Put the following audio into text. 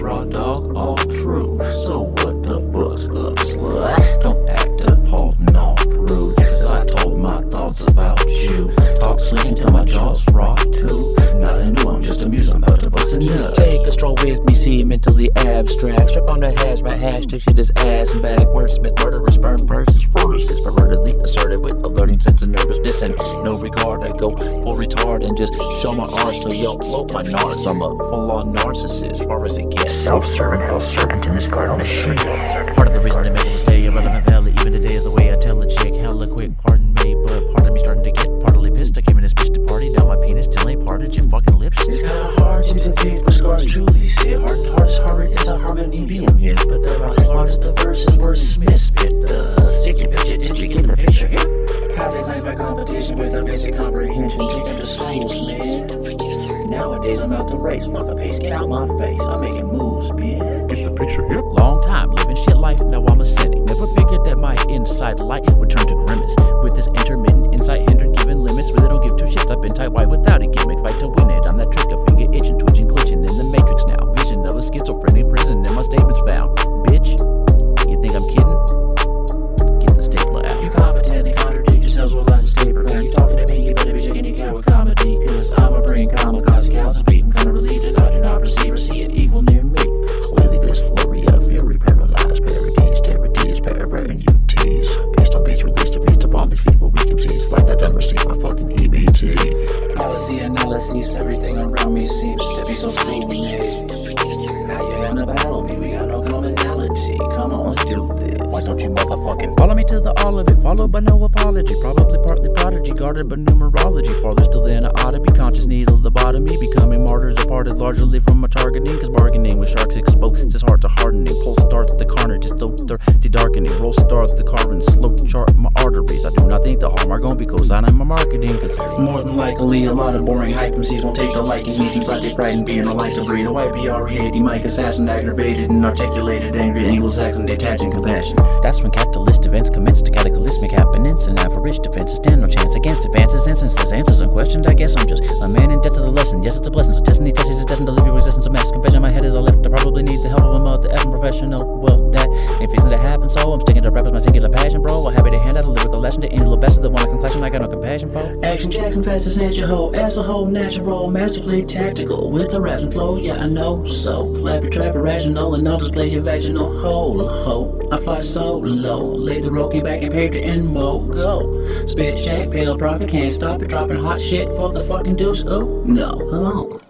raw dog, all true. So what the fuck's up, slut? Don't act appalled, no rude. Cause I told my thoughts about you. Talk slick until my jaw's raw too. Not a new, I'm just amused, I'm about to bust a nut. Take a stroll with me, see mentally abstract. Strip on the hazmat hashtag shit is ass and back. Wordsmith, murderous, burn verses, furnaces, pervertedly assertive with alerting sense of nervousness and no regard. I go full retard and just show my art. So yo, float my nards. I'm a full on narcissist, far as it gets. Self serving, hell servant in this garden of shit. Part of the reason Have they by competition with a basic comprehension? Take them to schools, man. Nowadays I'm out to race, fuck a pace, get out my face. I'm making moves, bitch. Get the picture here? Long time living shit life, now I'm a cynic. Never figured that my inside light would turn to grimace. With this intermittent insight hindered, given limits. Really don't give two shits. I've been tight white without a gimmick. Fight to win UTs. Based on beats released to beats upon these people, we can see it's like I done received my fucking EBT. Policy analyses, everything around me seems to be so foolish. How you gonna battle me? We got no commonality. Come on, let's do this. Why don't you motherfucking follow me to the all of it? Followed by no apology. Probably partly prodigy, guarded by numerology. Farther still than I ought to be. Conscious needle lobotomy. Becoming martyrs departed largely from my targeting. Cause the carnage, it's so dirty darkening. Roll start the carbon, slow chart my arteries. I do not think the hallmark gonna be co-sign in my marketing. Cause More than likely, a lot of boring hype MCs won't take the liking. Me since I take pride in being a light to breed. A white BRE80 mic assassin, aggravated and articulated, angry Anglo-Saxon, detaching compassion. That's when catalyst events commence to cataclysmic happenings and average defenses stand no chance against advances, instances, answers unquestioned. I guess I'm just a man in debt to the lesson. Yes, it's a blessing. So testing these tests is destined to leave you resistance of mass confession. My head is all left. I probably need the help of a mother effing professional. That ain't fixing to happen, so I'm sticking to rap as my singular passion, bro. I'm happy to hand out a lyrical lesson to any little best of the one I can clash and I got no compassion for. Action Jackson, fast as your hoe, as a whole, natural, masterfully tactical, with the rap and flow, yeah, I know so. Flap your trap, irrational, and I'll display your vaginal hole, ho. I fly so low, lay the rocky back and to end mo, go. Spit shack, pale profit, can't stop it, dropping hot shit for the fucking deuce, oh, no, come on.